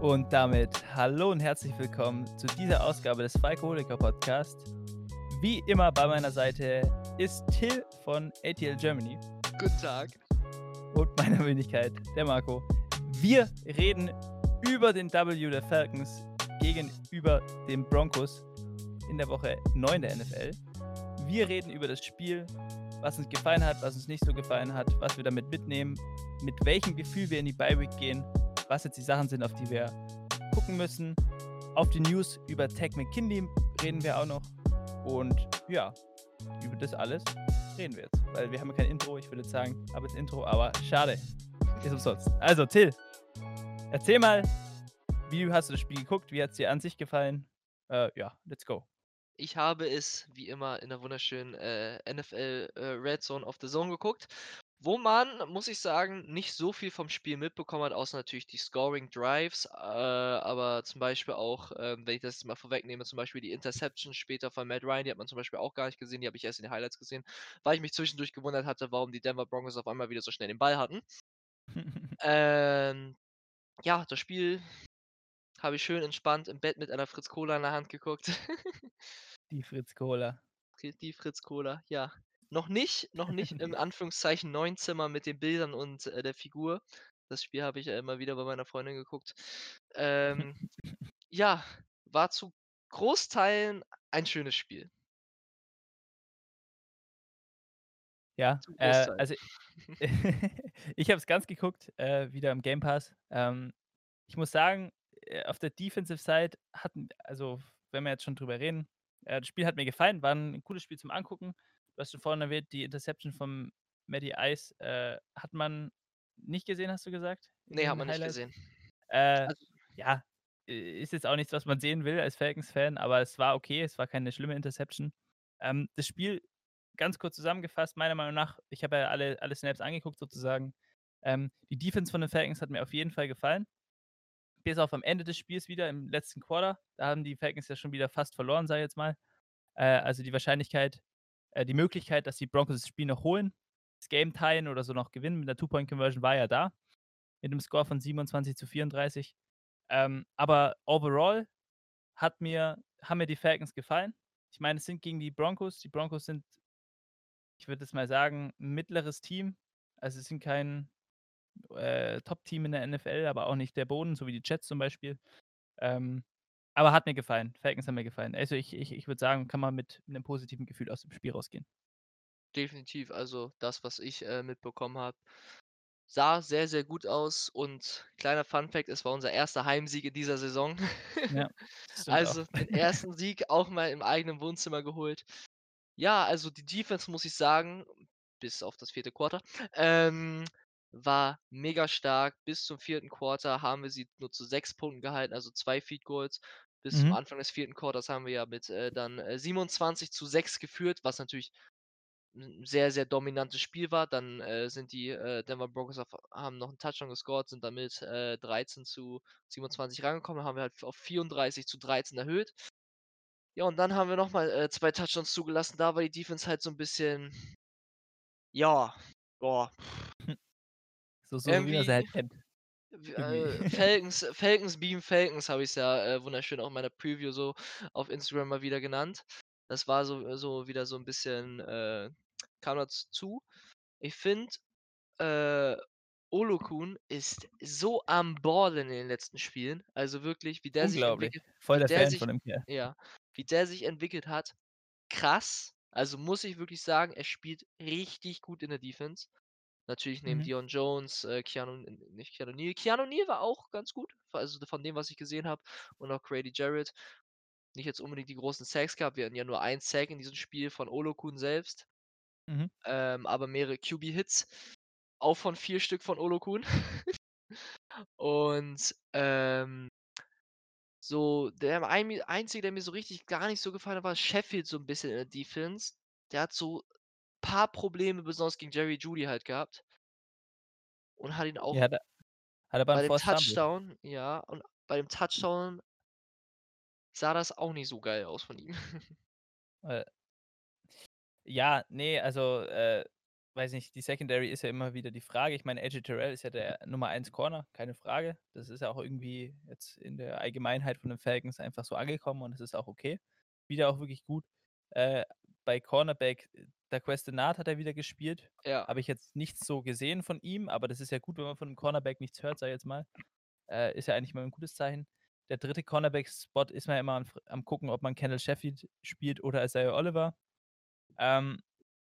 Und damit hallo und herzlich willkommen zu dieser Ausgabe des Falkoholiker Podcast. Wie immer bei meiner Seite ist Till von ATL Germany. Guten Tag. Und meine Wenigkeit, der Marco. Wir reden über den W der Falcons gegenüber den Broncos in der Woche 9 der NFL. Wir reden über das Spiel, was uns gefallen hat, was uns nicht so gefallen hat, was wir damit mitnehmen, mit welchem Gefühl wir in die Bye Week gehen, was jetzt die Sachen sind, auf die wir gucken müssen. Auf die News über Tech McKinley reden wir auch noch. Und ja, über das alles reden wir jetzt. Weil wir haben kein Intro, ich würde sagen, habe jetzt Intro, aber schade. Ist umsonst. Also, Till, erzähl mal, wie hast du das Spiel geguckt? Wie hat es dir an sich gefallen? Äh, ja, let's go. Ich habe es wie immer in der wunderschönen äh, NFL äh, Red Zone of the Zone geguckt, wo man, muss ich sagen, nicht so viel vom Spiel mitbekommen hat, außer natürlich die Scoring Drives, äh, aber zum Beispiel auch, ähm, wenn ich das mal vorwegnehme, zum Beispiel die Interception später von Matt Ryan, die hat man zum Beispiel auch gar nicht gesehen, die habe ich erst in den Highlights gesehen, weil ich mich zwischendurch gewundert hatte, warum die Denver Broncos auf einmal wieder so schnell den Ball hatten. ähm, ja, das Spiel habe ich schön entspannt im Bett mit einer Fritz Cola in der Hand geguckt. Die Fritz Cola. Die Fritz Cola, ja. Noch nicht, noch nicht im Anführungszeichen neun Zimmer mit den Bildern und äh, der Figur. Das Spiel habe ich äh, immer wieder bei meiner Freundin geguckt. Ähm, ja, war zu Großteilen ein schönes Spiel. Ja, äh, also ich habe es ganz geguckt, äh, wieder im Game Pass. Ähm, ich muss sagen, äh, auf der Defensive Side hatten, also wenn wir jetzt schon drüber reden, äh, das Spiel hat mir gefallen, war ein cooles Spiel zum Angucken. Du hast schon vorhin erwähnt, die Interception von Maddie Ice äh, hat man nicht gesehen, hast du gesagt? Nee, hat man nicht gesehen. Äh, also, ja, ist jetzt auch nichts, was man sehen will als Falcons-Fan, aber es war okay, es war keine schlimme Interception. Ähm, das Spiel, ganz kurz zusammengefasst, meiner Meinung nach, ich habe ja alle, alle Snaps angeguckt sozusagen. Ähm, die Defense von den Falcons hat mir auf jeden Fall gefallen bis auf am Ende des Spiels wieder im letzten Quarter. Da haben die Falcons ja schon wieder fast verloren, sei jetzt mal. Äh, also die Wahrscheinlichkeit, die Möglichkeit, dass die Broncos das Spiel noch holen, das Game teilen oder so noch gewinnen mit der Two-Point-Conversion war ja da. Mit einem Score von 27 zu 34. Ähm, aber overall hat mir, haben mir die Falcons gefallen. Ich meine, es sind gegen die Broncos. Die Broncos sind, ich würde jetzt mal sagen, ein mittleres Team. Also es sind kein äh, Top-Team in der NFL, aber auch nicht der Boden, so wie die Jets zum Beispiel. Ähm, aber hat mir gefallen. Falcons haben mir gefallen. Also ich, ich, ich würde sagen, kann man mit einem positiven Gefühl aus dem Spiel rausgehen. Definitiv. Also das, was ich äh, mitbekommen habe, sah sehr, sehr gut aus. Und kleiner Fun-Fact: Es war unser erster Heimsieg in dieser Saison. Ja, also auch. den ersten Sieg auch mal im eigenen Wohnzimmer geholt. Ja, also die Defense muss ich sagen, bis auf das vierte Quarter, ähm, war mega stark. Bis zum vierten Quarter haben wir sie nur zu sechs Punkten gehalten, also zwei Feed Goals. Bis zum Mhm. Anfang des vierten Quarters haben wir ja mit äh, dann äh, 27 zu 6 geführt, was natürlich ein sehr, sehr dominantes Spiel war. Dann äh, sind die äh, Denver Broncos auf, haben noch einen Touchdown gescored, sind damit äh, 13 zu 27 rangekommen, haben wir halt auf 34 zu 13 erhöht. Ja, und dann haben wir nochmal äh, zwei Touchdowns zugelassen. Da war die Defense halt so ein bisschen, ja, boah, So, so wie man sie halt kennt. Äh, Falcons Falcons beam Falcons habe ich's ja, äh, wunderschön auch in meiner Preview so auf Instagram mal wieder genannt. Das war so so wieder so 'n bisschen, äh kam dazu. Ich finde, äh, Olokun ist so am Ballen in den letzten Spielen. Also wirklich, wie der sich entwickelt Voll der der Fan sich von dem Kerl. ja, wie der sich entwickelt hat, krass. Also, muss ich wirklich sagen, er spielt richtig gut in der Defense. Natürlich neben Mhm. Dion Jones, äh, Keanu nicht Keanu Neal. Keanu Neal war auch ganz gut, also von dem, was ich gesehen habe und auch Grady Jarrett. Nicht jetzt unbedingt die großen Sacks gehabt. Wir hatten ja nur 1 Sack in diesem Spiel von Olokun selbst. Mhm. Ähm, aber mehrere QB-Hits, auch von 4 Stück von Olokun. Und, ähm so, der ein Einzige, der mir so richtig gar nicht so gefallen hat, war Sheffield so 'n bisschen in der Defense. Der hat so paar Probleme, besonders gegen Jerry Jeudy halt gehabt. Und hat ihn Ja, auch hat er hat aber 'n bei dem. Touchdown ja, und bei dem Touchdown sah das auch nicht so geil aus von ihm. Äh. Ja, ne, also, äh, weiß nicht, die Secondary ist ja immer wieder die Frage. Ich meine, AJ Terrell ist ja der Nummer 1 Corner, keine Frage. Das ist ja auch irgendwie jetzt in der Allgemeinheit von den Falcons einfach so angekommen und das ist auch okay. Wieder auch wirklich gut. Äh, bei Cornerback, der Questenat hat er wieder gespielt. Ja. Habe ich jetzt nichts so gesehen von ihm, aber das ist ja gut, wenn man von einem Cornerback nichts hört, sag ich jetzt mal. Äh, ist ja eigentlich mal ein gutes Zeichen. Der dritte Cornerback-Spot ist man ja immer am, am gucken, ob man Kendall Sheffield spielt oder Isaiah Oliver. Ähm,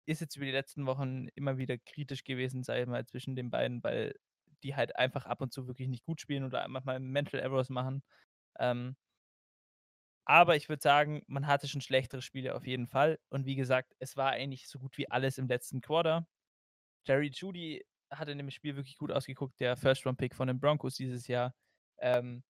ist jetzt über die letzten Wochen immer wieder kritisch gewesen, sag ich mal, zwischen den beiden, weil die halt einfach ab und zu wirklich nicht gut spielen oder manchmal Mental Errors machen. Ähm, aber ich würde sagen, man hatte schon schlechtere Spiele auf jeden Fall. Und wie gesagt, es war eigentlich so gut wie alles im letzten Quarter. Jerry Judy hatte in dem Spiel wirklich gut ausgeguckt, der First-Round-Pick von den Broncos dieses Jahr. Ähm,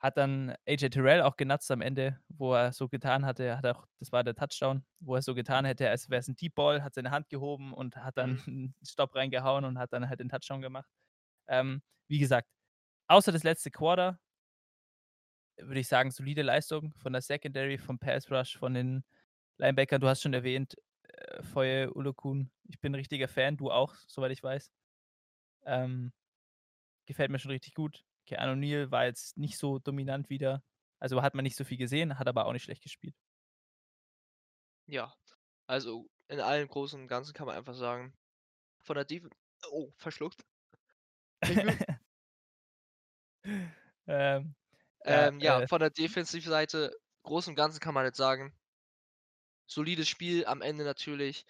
hat dann AJ Terrell auch genutzt am Ende, wo er so getan hatte, hat auch, das war der Touchdown, wo er so getan hätte, als wäre es ein Deep Ball, hat seine Hand gehoben und hat dann Mhm. einen Stopp reingehauen und hat dann halt den Touchdown gemacht. Ähm, wie gesagt, außer das letzte Quarter würde ich sagen, solide Leistung von der Secondary, vom Pass Rush, von den Linebackern. Du hast schon erwähnt, äh, Foye Ulokun. Ich bin ein richtiger Fan, du auch, soweit ich weiß. Ähm, gefällt mir schon richtig gut. Keanu Neal war jetzt nicht so dominant wieder. Also hat man nicht so viel gesehen, hat aber auch nicht schlecht gespielt. Ja. Also, in allem Großen und Ganzen kann man einfach sagen, von der Def oh, verschluckt. Ähm, ja, Ähm, ja, äh, von der Defensivseite, Großen und Ganzen kann man jetzt sagen solides Spiel, am Ende natürlich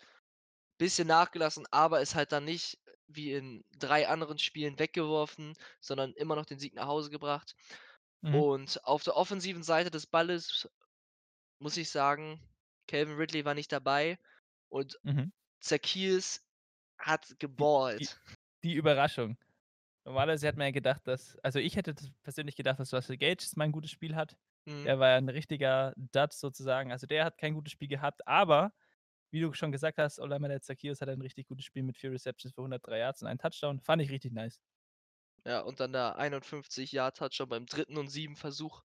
bisschen nachgelassen, aber ist halt dann nicht wie in 3 anderen Spielen weggeworfen, sondern immer noch den Sieg nach Hause gebracht. mhm, Und auf der offensiven Seite des Balles muss ich sagen, Calvin Ridley war nicht dabei und mhm. Zaccheaus hat Die, die, geballt. die Überraschung. Normalerweise hat man ja gedacht, dass, also ich hätte persönlich gedacht, dass Russell Gage mal ein gutes Spiel hat. Mhm. Der war ja ein richtiger Dud sozusagen. Also der hat kein gutes Spiel gehabt, aber wie du schon gesagt hast, Olamide Zaccheaus hat ein richtig gutes Spiel mit vier Receptions für 103 Yards und einen Touchdown. Fand ich richtig nice. Ja, und dann der 51 Yard Touchdown beim dritten und sieben Versuch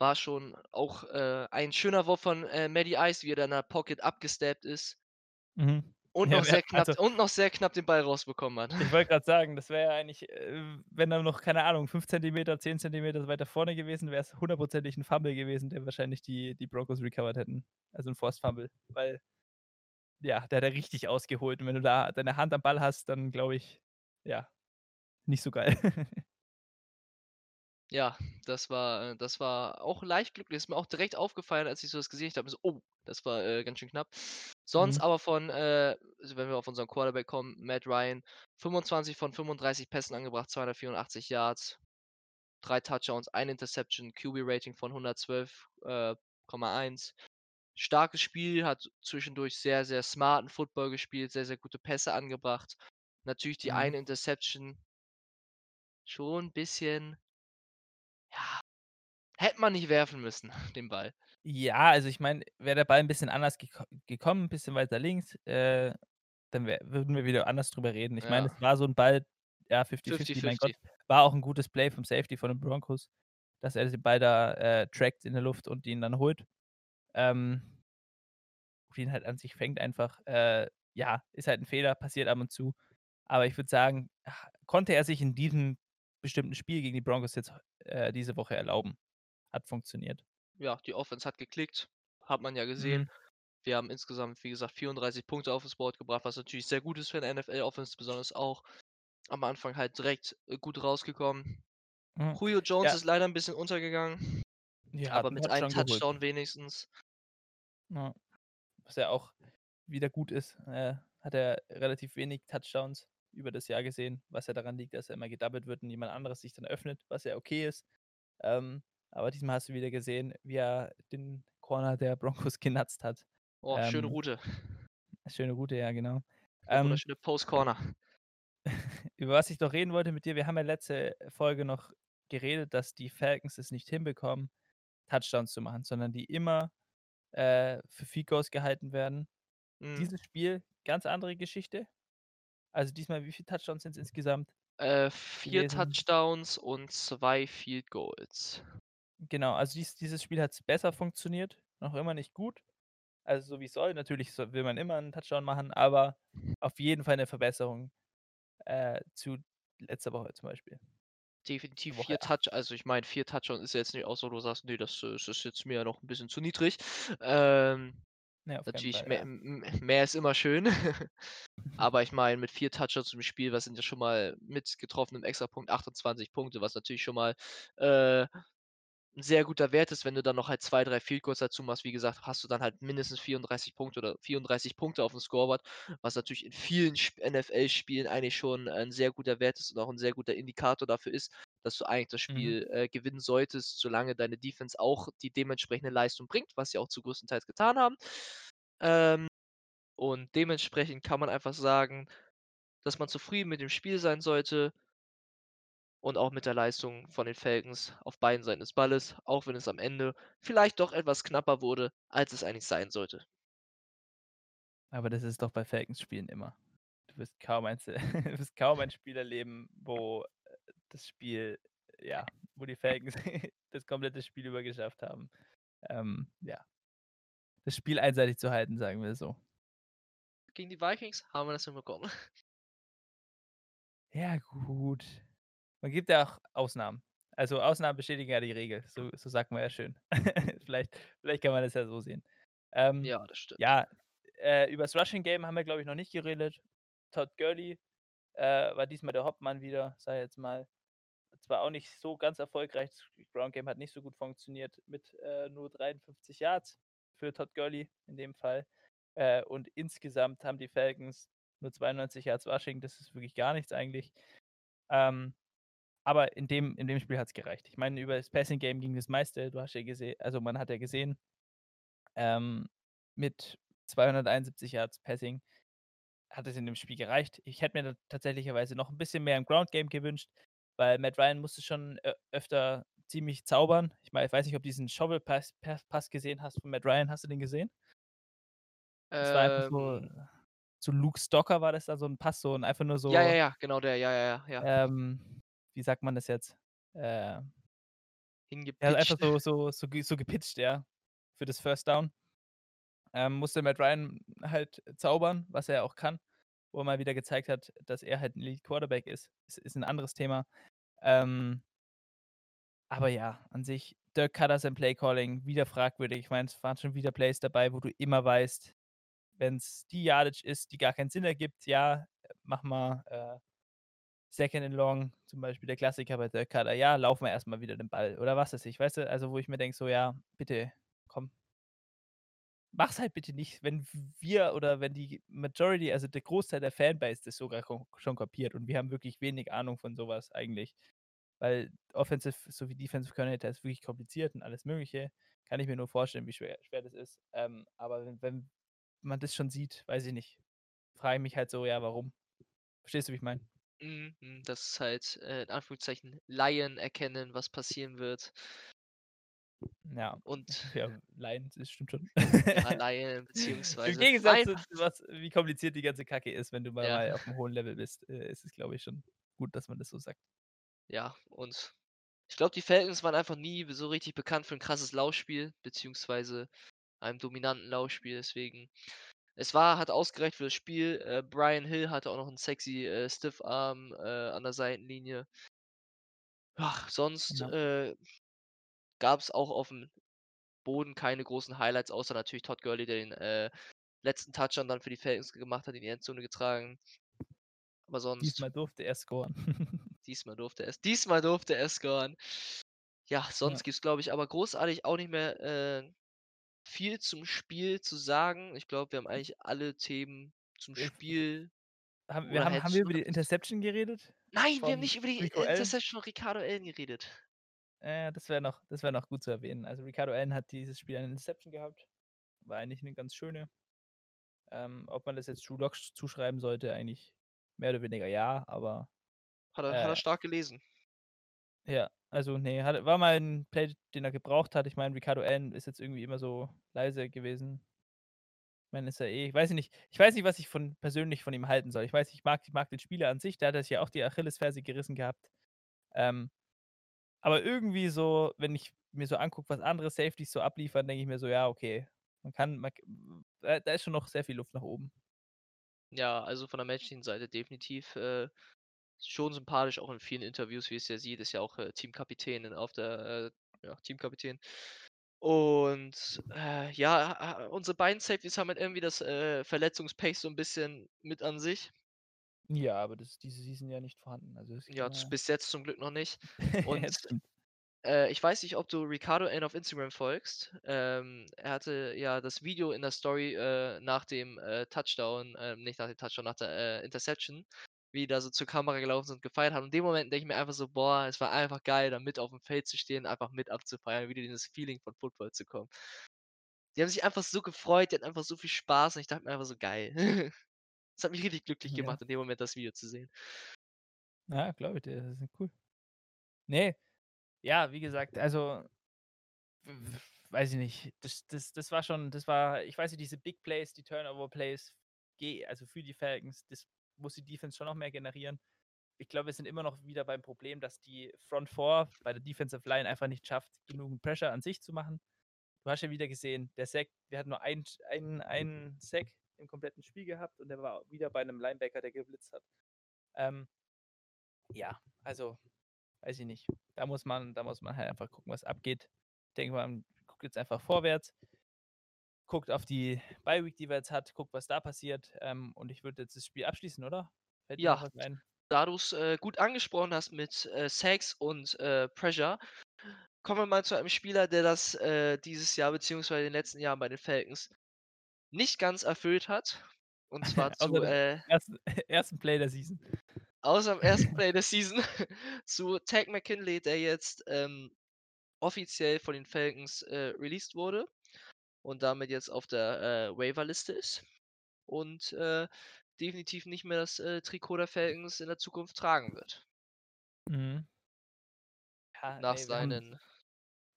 war schon auch, äh, ein schöner Wurf von, äh, Matty Ice, wie er da in der Pocket abgesteppt ist. Mhm. Und Ja, noch sehr knapp also und noch sehr knapp den Ball rausbekommen hat. ich wollte gerade sagen, das wäre ja eigentlich, äh, wenn er noch, keine Ahnung, 5 Zentimeter, 10 Zentimeter weiter vorne gewesen wäre, es hundertprozentig ein Fumble gewesen, der wahrscheinlich die, die Broncos recovered hätten. Also ein Forced Fumble. Weil, ja, der hat er richtig ausgeholt. Und wenn du da deine Hand am Ball hast, dann glaube ich, ja, nicht so geil. Ja, das war äh, das war auch leicht glücklich. Ist mir auch direkt aufgefallen, als ich so das gesehen habe, so: „Oh, das war, äh, ganz schön knapp.“ Sonst Mhm. aber von, äh also wenn wir auf unseren Quarterback kommen, Matt Ryan, 25 von 35 Pässen angebracht, 284 Yards, 3 Touchdowns, 1 Interception, QB-Rating von 112, äh, Komma 1. Starkes Spiel, hat zwischendurch sehr, sehr smarten Football gespielt, sehr, sehr gute Pässe angebracht. Natürlich die Mhm. eine Interception schon 'n bisschen ja, hätte man nicht werfen müssen, den Ball. Ja, also ich meine, wäre der Ball ein bisschen anders geko gekommen, 'n bisschen weiter links, äh, dann wär würden wir wieder anders drüber reden. Ich meine, Ja. es war so 'n Ball, ja, 50-50, mein Gott. 50-50. War auch 'n gutes Play vom Safety von den Broncos, dass er den Ball da, äh, trackt in der Luft und ihn dann holt. Ähm ihn halt an sich fängt einfach. Äh, ja, ist halt 'n Fehler, passiert ab und zu. Aber ich würde sagen, konnte er sich in diesem bestimmten Spiel gegen die Broncos jetzt, äh, diese Woche erlauben. Hat funktioniert. Ja, die Offense hat geklickt, hat man ja gesehen. Mhm. Wir haben insgesamt, wie gesagt, 34 Punkte aufs Board gebracht, was natürlich sehr gut ist für 'ne NFL-Offense, besonders auch am Anfang halt direkt, äh, gut rausgekommen. Mhm. Julio Jones Ja. ist leider 'n bisschen untergegangen, Ja, aber mit einem Touchdown geholt. Wenigstens. Ja. Was ja auch wieder gut ist. Äh, hat er relativ wenig Touchdowns über das Jahr gesehen, was ja daran liegt, dass er immer gedoubled wird und jemand anderes sich dann öffnet, was ja okay ist. Ähm, aber diesmal hast du wieder gesehen, wie er den Corner der Broncos genutzt hat. Oh, schöne Ähm Route. schöne Route, ja, genau. Ähm wunderschöne Post Corner. über was ich noch reden wollte mit dir, wir haben ja letzte Folge noch geredet, dass die Falcons es nicht hinbekommen, Touchdowns zu machen, sondern die immer, äh, für Field Goals gehalten werden. Mhm. Dieses Spiel, ganz andere Geschichte. Also diesmal, wie viele Touchdowns sind's insgesamt Äh, 4 gewesen? Touchdowns und 2 Field Goals. Genau, also dies dieses Spiel hat's besser funktioniert, noch immer nicht gut. also so wie es soll. Natürlich will man immer 'n Touchdown machen, aber auf jeden Fall 'ne Verbesserung, äh, zu letzter Woche zum Beispiel. Definitiv Woche 4 8. Touch also ich meine, 4 Touchdowns ist ja jetzt nicht auch so, du sagst: „Ne, das, äh, das ist jetzt mir ja noch 'n bisschen zu niedrig.“ Ähm, keinen natürlich Fall, mehr ja. mehr ist immer schön. Aber ich meine, mit 4 Touchdowns im Spiel, was sind ja schon mal mit getroffenem Extrapunkt 28 Punkte, was natürlich schon mal, äh, 'n sehr guter Wert ist. Wenn du dann noch halt 2, 3 Field Goals dazu machst, wie gesagt, hast du dann halt mindestens 34 Punkte oder 34 Punkte aufm Scoreboard, was natürlich in vielen Sp NFL-Spielen eigentlich schon ein sehr guter Wert ist und auch 'n sehr guter Indikator dafür ist, dass du eigentlich das Mhm. Spiel, äh, gewinnen solltest, solange deine Defense auch die dementsprechende Leistung bringt, was sie auch zu größtenteils getan haben. Ähm, und dementsprechend kann man einfach sagen, dass man zufrieden mit dem Spiel sein sollte und auch mit der Leistung von den Falcons auf beiden Seiten des Balles, auch wenn es am Ende vielleicht doch etwas knapper wurde, als es eigentlich sein sollte. Aber das ist doch bei Falcons-Spielen immer. Du wirst kaum du wirst kaum ein Spiel erleben, wo, äh, das Spiel ja, wo die Falcons das komplette Spiel über geschafft haben, ähm, ja das Spiel einseitig zu halten, sagen wir so. Gegen die Vikings haben wir das hinbekommen. Ja gut. Man gibt ja auch Ausnahmen. Also, Ausnahmen bestätigen ja die Regel, so so sagt man ja schön. Vielleicht vielleicht kann man das ja so sehen. Ähm, Ja, das stimmt. ja, äh, übers Rushing Game haben wir, glaube ich, noch nicht geredet. Todd Gurley, äh, war diesmal der Hauptmann wieder, sage ich jetzt mal. Zwar auch nicht so ganz erfolgreich, das Ground Game hat nicht so gut funktioniert mit, äh, nur 53 Yards für Todd Gurley in dem Fall. Äh, und insgesamt haben die Falcons nur 92 Yards Rushing, das ist wirklich gar nichts eigentlich. Ähm, aber in dem in dem Spiel hat's gereicht. Ich meine, über das Passing Game ging das meiste. Du hast ja gese also man hat ja gesehen ähm, mit 271 Yards Passing hat es in dem Spiel gereicht. Ich hätte mir tatsächlicherweise noch 'n bisschen mehr im Ground Game gewünscht, weil Matt Ryan musste schon öfter ziemlich zaubern. Ich meine, ich weiß nicht, ob du diesen Shovel Pass Pass gesehen hast von Matt Ryan. Hast du den gesehen? Das war einfach so Ähm zu Luke Stocker war das da so 'n Pass, so 'n einfach nur Ja, ja, so ja, genau der, ja, ja, ja, ja. ähm, wie sagt man das jetzt? Äh ja, einfach Hingepitcht. so so so so gepitcht, ja, für das First Down. Ähm, musste Matt Ryan halt zaubern, was er auch kann, wo er mal wieder gezeigt hat, dass er halt 'n Elite Quarterback ist. Ist ist 'n anderes Thema. Ähm aber ja, an sich, Dirk Koetter sein Play Calling wieder fragwürdig. Ich meine, es waren schon wieder Plays dabei, wo du immer weißt, wenn's die Yardage ist, die gar keinen Sinn ergibt, ja, mach mal, äh, Second and Long, zum Beispiel der Klassiker bei Dirk Koetter. Ja, laufen wir erst mal wieder den Ball oder was weiß ich, weißt du? Also, wo ich mir denke so: „Ja, bitte, komm“ mach's halt bitte nicht, wenn wir oder wenn die Majority, also der Großteil der Fanbase das sogar schon kapiert und wir haben wirklich wenig Ahnung von so was eigentlich. Weil Offensive sowie Defensive Coordinator ist wirklich kompliziert und alles Mögliche. Kann ich mir nur vorstellen, wie schwer schwer das ist. Ähm, aber wenn wenn man das schon sieht, weiß ich nicht, frage ich mich halt so: „Ja, warum?“ Verstehst du, wie ich meine? Mhm, mhm, das ist halt, äh, in Anführungszeichen Laien erkennen, was passieren wird. Ja, Und ja, Laien, das stimmt schon. Ja, Laien Im beziehungsweise Gegensatz zu was wie kompliziert die ganze Kacke ist, wenn du mal Ja. mal auf'm hohen Level bist, äh, ist es, glaube ich, schon gut, dass man das so sagt. Ja, und ich glaube, die Falcons waren einfach nie so richtig bekannt für 'n krasses Laufspiel, beziehungsweise einem dominanten Laufspiel, deswegen es war hat ausgereicht für das Spiel. Äh, Brian Hill hatte auch noch 'n sexy, äh, Stiff Arm, äh, an der Seitenlinie. Ach, sonst, Ja. äh, gab's auch auf'm Boden keine großen Highlights, außer natürlich Todd Gurley, der den, äh, letzten Touchdown dann für die Falcons gemacht hat, in die Endzone getragen. Aber sonst Diesmal durfte er scoren. diesmal durfte er es diesmal durfte er scoren. Ja, Ja. sonst gibt's, glaube ich, aber großartig auch nicht mehr, äh, viel zum Spiel zu sagen. Ich glaube, wir haben eigentlich alle Themen zum Äh, Spiel haben wir haben haben wir über die? Interception geredet Nein, wir haben nicht über die Rico? Interception von Ricardo Allen geredet. Äh, das wäre noch das wäre noch gut zu erwähnen. Also, Ricardo Allen hat dieses Spiel eine Interception gehabt. War eigentlich 'ne ganz schöne. Ähm, ob man das jetzt Drew Lock sch zuschreiben sollte, eigentlich mehr oder weniger ja, aber, Hat er hat er äh stark gelesen. Ja, also, ne, hat war mal 'n Play, den er gebraucht hat. Ich meine, Ricardo Allen ist jetzt irgendwie immer so leise gewesen. Ich meine, ist ja eh ich weiß nicht ich weiß nicht, was ich von persönlich von ihm halten soll. Ich weiß, ich mag ich mag den Spieler an sich, der hat sich ja auch die Achillesferse gerissen gehabt. Ähm, aber irgendwie so, wenn ich mir so angucke, was andere Safeties so abliefern, denke ich mir so: „Ja, okay.“ Man kann man da ist schon noch sehr viel Luft nach oben. Ja, also von der menschlichen Seite definitiv, äh, schon sympathisch, auch in vielen Interviews, wie es ja sieht, ist ja auch, äh, Teamkapitän auf der, äh ja, Teamkapitän. Und, äh, ja, unsere beiden Safeties haben halt irgendwie das, äh, Verletzungs-Pace so 'n bisschen mit an sich. Ja, aber das ist diese Season ja nicht vorhanden. Also, das Ja, man bis jetzt zum Glück noch nicht. das Und, äh, ich weiß nicht, ob du Ricardo Allen auf Instagram folgst. Ähm, er hatte ja das Video in der Story, äh, nach dem, äh, Touchdown ähm, nicht nach dem Touchdown, nach der, äh, Interception, wie die da so zur Kamera gelaufen sind und gefeiert haben. In dem Moment denke ich mir einfach so: „Boah, es war einfach geil, da mit aufm Feld zu stehen, einfach mit abzufeiern, wieder dieses Feeling von Football zu kommen.“ Die haben sich einfach so gefreut, die hatten einfach so viel Spaß und ich dachte mir einfach so: „Geil.“ Das hat mich richtig glücklich Ja. gemacht, in dem Moment das Video zu sehen. Ja, glaube ich dir, das ist cool. Ne, ja, wie gesagt, also weiß ich nicht. Das das das war schon das war ich weiß nicht, diese Big Plays, die Turnover Plays, also für die Falcons, das muss die Defense schon noch mehr generieren. Ich glaube, wir sind immer noch wieder beim Problem, dass die Front Four bei der Defensive Line einfach nicht schafft, genügend Pressure an sich zu machen. Du hast ja wieder gesehen, der Sack wir hatten nur einen einen einen Sack im kompletten Spiel gehabt und der war wieder bei 'nem Linebacker, der geblitzt hat. Ähm ja, also, weiß ich nicht. Da muss man da muss man halt einfach gucken, was abgeht. Ich denke, man guckt jetzt einfach vorwärts guckt auf die Bye Week, die wir jetzt hat, guckt, was da passiert, ähm, und ich würde jetzt das Spiel abschließen, oder? Fällt Ja, da du's, äh, gut angesprochen hast mit, äh, Sacks und, äh, Pressure, kommen wir mal zu einem Spieler, der das, äh, dieses Jahr beziehungsweise in den letzten Jahren bei den Falcons nicht ganz erfüllt hat. Und zwar zu, äh 1. 1. Play der Season. außer im 1. Play der Season zu Takk McKinley, der jetzt, ähm, offiziell von den Falcons, äh, released wurde und damit jetzt auf der, äh, Waiver-Liste ist und, äh, definitiv nicht mehr das, äh, Trikot der Falcons in der Zukunft tragen wird. Mhm. Ja, Nach ne, wir haben seinen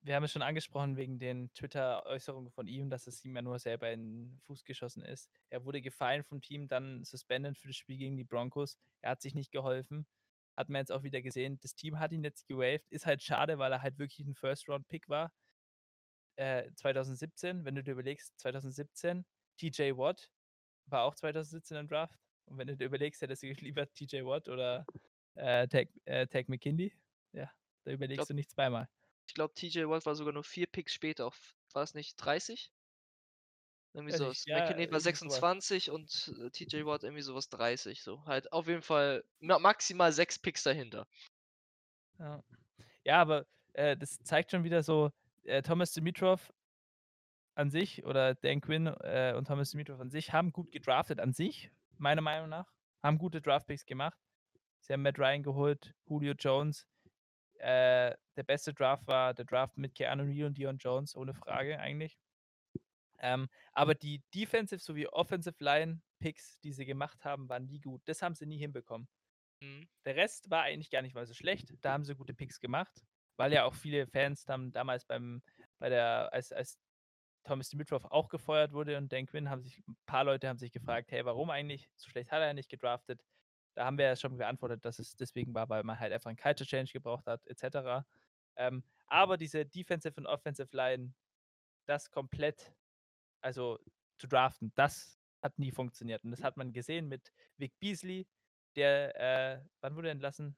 wir haben es schon angesprochen wegen den Twitter-Äußerungen von ihm, dass es ihm ja nur selber in 'n Fuß geschossen ist. Er wurde gefeiert vom Team, dann suspended für das Spiel gegen die Broncos. Er hat sich nicht geholfen. Hat man jetzt auch wieder gesehen. Das Team hat ihn jetzt gewaved. Ist halt schade, weil er halt wirklich 'n First-Round-Pick war. Äh, 2017, wenn du dir überlegst, 2017, TJ Watt war auch 2017 im Draft. Und wenn du dir überlegst, hättest du lieber TJ Watt oder, äh, Takk äh, McKinley, ja, da überlegst glaube du nicht zweimal. ich glaube, TJ Watt war sogar nur 4 Picks später auf war es nicht 30? Irgendwie Weiß so ich, was. ja, McKinley war irgendwie so was. 26 und, äh, TJ Watt irgendwie so was 30 so. Halt auf jeden Fall ma maximal 6 Picks dahinter. Ja. Ja, aber, äh, das zeigt schon wieder so, äh, Thomas Dimitroff an sich oder Dan Quinn, äh, und Thomas Dimitroff an sich haben gut gedraftet an sich, meiner Meinung nach, haben gute Draft-Picks gemacht. Sie haben Matt Ryan geholt, Julio Jones. Äh, der beste Draft war der Draft mit Keanu Neal und Deion Jones, ohne Frage eigentlich. Ähm, aber die Defensive sowie Offensive Line-Picks, die sie gemacht haben, waren nie gut. Das haben sie nie hinbekommen. Mhm. Der Rest war eigentlich gar nicht mal so schlecht. Da haben sie gute Picks gemacht, weil ja auch viele Fans dann damals beim bei der als als Thomas Dimitroff auch gefeuert wurde und Dan Quinn haben sich 'n paar Leute haben sich gefragt: „Hey, warum eigentlich? So schlecht hat er ja nicht gedraftet.“ Da haben wir ja schon geantwortet, dass es deswegen war, weil man halt einfach 'n Culture Change gebraucht hat et cetera. Ähm, aber diese Defensive und Offensive Line, das komplett also zu draften, das hat nie funktioniert. Und das hat man gesehen mit Vic Beasley, der, äh wann wurde er entlassen?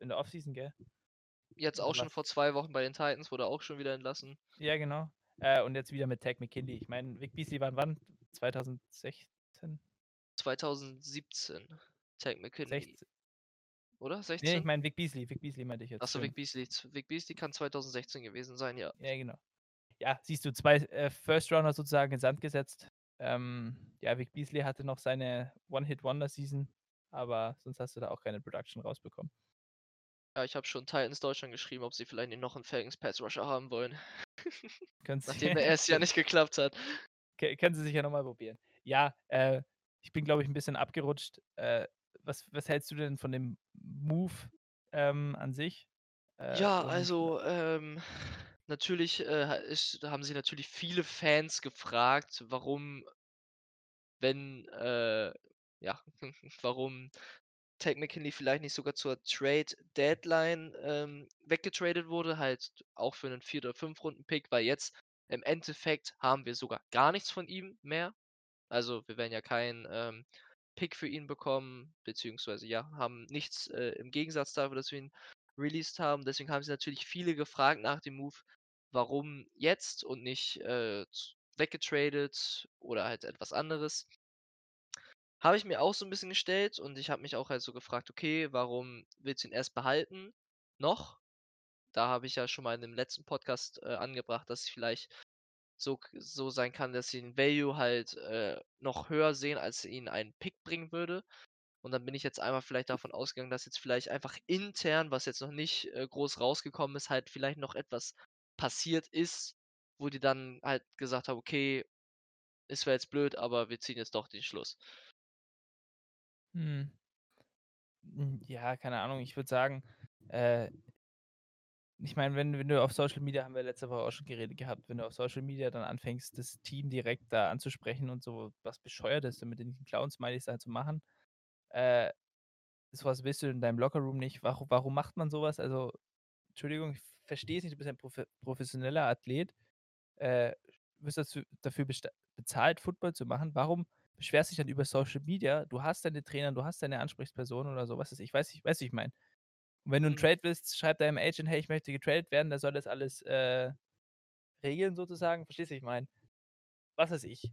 In der Offseason, gell? Jetzt auch schon vor 2 Wochen bei den Titans, wurde auch schon wieder entlassen. Ja, genau. Äh, und jetzt wieder mit Takk McKinley. Ich meine, Vic Beasley war wann? 2016? 2017, Takk McKinley. Sechz Oder Ne, ich 16? meine Vic Beasley. Vic Beasley meinte ich jetzt, Ach so, Vic. Beasley. Vic Beasley kann 2016 gewesen sein, ja. Ja, genau. Ja, siehst du, 2, äh, First Rounder sozusagen in Sand gesetzt. Ähm, ja, Vic Beasley hatte noch seine One-Hit-Wonder-Season, aber sonst hast du da auch keine Production rausbekommen. Ja, ich habe schon Titans Deutschland geschrieben, ob sie vielleicht noch 'n Falcons Pass Rusher haben wollen. Sie Nachdem der erste können nicht geklappt hat. Können sie sicher noch mal probieren. Ja, äh, ich bin, glaube ich, 'n bisschen abgerutscht. Äh, was was hältst du denn von dem Move, ähm, an sich? Äh, Ja, also, ähm, natürlich, äh, ist haben sich natürlich viele Fans gefragt, warum wenn, äh ja, warum Takk McKinley vielleicht nicht sogar zur Trade Deadline, ähm, weggetradet wurde, halt auch für 'nen 4. oder Fünft-Runden-Pick, weil jetzt Im Endeffekt haben wir sogar gar nichts von ihm mehr. Also, wir werden ja keinen, ähm, Pick für ihn bekommen, beziehungsweise ja, haben nichts, äh, im Gegensatz dafür, dass wir ihn released haben. Deswegen haben sich natürlich viele gefragt nach dem Move, warum jetzt und nicht, äh, weggetradet oder halt etwas anderes. Habe ich mir auch so 'n bisschen gestellt und ich habe mich auch halt so gefragt: „Okay, warum willst du ihn erst behalten noch?“ Da habe ich ja schon mal in dem letzten Podcast, äh, angebracht, dass ich vielleicht so so sein kann, dass sie 'n Value halt, äh, noch höher sehen, als ihn ein Pick bringen würde. Und dann bin ich jetzt einmal vielleicht davon ausgegangen, dass jetzt vielleicht einfach intern, was jetzt noch nicht, äh, groß rausgekommen ist, halt vielleicht noch etwas passiert ist, wo die dann halt gesagt haben: „Okay, es wäre jetzt blöd, aber wir ziehen jetzt doch den Schluss.“ Mhm. Hm, ja, keine Ahnung, ich würde sagen, äh ich meine, wenn wenn du auf Social Media haben wir letzte Woche auch schon geredet gehabt, wenn du auf Social Media dann anfängst, das Team direkt da anzusprechen und so was Bescheuertes mit den Clown-Smileys da zu machen, äh, so was willst du in deinem Lockerroom nicht. Waru warum macht man so was? Also, Entschuldigung, ich verstehe es nicht, du bist ein profe professioneller Athlet, äh, wirst dazu dafür bezahlt, Football zu machen. Warum beschwerst dich dann über Social Media? Du hast deine Trainer, du hast deine Ansprechpersonen oder so, was weiß ich. Weißt du, wie ich meine? Und wenn du 'n Mhm. Trade willst, schreib deinem Agent: „Hey, ich möchte getradet werden“, der soll das alles, äh, regeln sozusagen. Verstehst du, ich meine? Was weiß ich.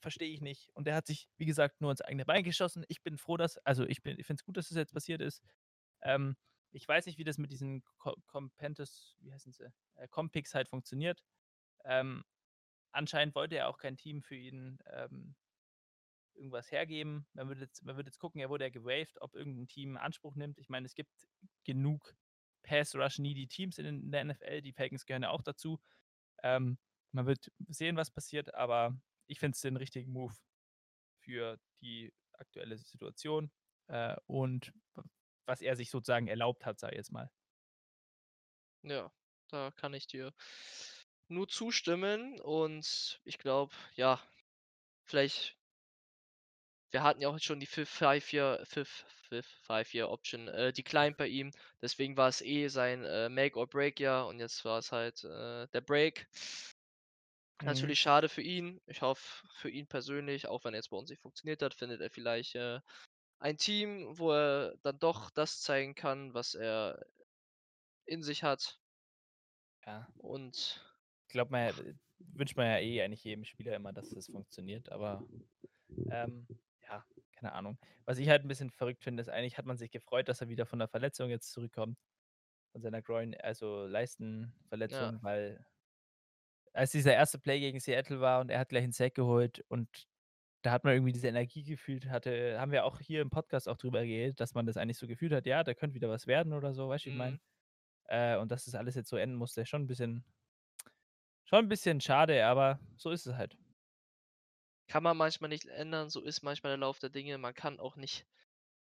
Verstehe ich nicht. Und der hat sich, wie gesagt, nur ins eigene Bein geschossen. Ich bin froh, dass also, ich bin ich finde es gut, dass das jetzt passiert ist. Ähm, ich weiß nicht, wie das mit diesen Co Compentus wie heißen sie, äh, Comp-Picks halt funktioniert. Ähm, anscheinend wollte er auch kein Team für ihn, ähm irgendwas hergeben. Man würde jetzt man würde jetzt gucken, er wurde ja gewaved, ob irgend 'n Team Anspruch nimmt. Ich meine, es gibt genug Pass-Rush-Needy Teams in der NFL, die Falcons gehören ja auch dazu. Ähm, man wird sehen, was passiert, aber ich finde es den richtigen Move für die aktuelle Situation, äh, und was er sich sozusagen erlaubt hat, sage ich jetzt mal. Ja, da kann ich dir nur zustimmen und ich glaube, ja, vielleicht wir hatten ja auch schon die Fif Five Year Fif Fif Five Year Option, äh, declined bei ihm. Deswegen war es eh sein, äh, Make or Break Jahr und jetzt war es halt, äh, der Break. Mhm. Natürlich schade für ihn. Ich hoffe für ihn persönlich, auch wenn er jetzt bei uns nicht funktioniert hat, findet er vielleicht, äh, ein Team, wo er dann doch das zeigen kann, was er in sich hat. Ja. Und Glaube man wünscht man ja eh eigentlich jedem Spieler immer, dass das funktioniert, aber, ähm, ja, keine Ahnung. Was ich halt 'n bisschen verrückt finde, ist eigentlich hat man sich gefreut, dass er wieder von der Verletzung jetzt zurückkommt, von seiner Groin also, Ja. Leistenverletzung, weil als dieser 1. Play gegen Seattle war und er hat gleich 'n Sack geholt und da hat man irgendwie diese Energie gefühlt, hatte haben wir auch hier im Podcast auch drüber geredet, dass man das eigentlich so gefühlt hat, ja, da könnte wieder was werden oder so, weißt du, wie ich meine? Mhm. Äh, und dass das alles jetzt so enden musste, schon 'n bisschen schon 'n bisschen schade, aber so ist es halt. Kann man manchmal nicht ändern, so ist manchmal der Lauf der Dinge. Man kann auch nicht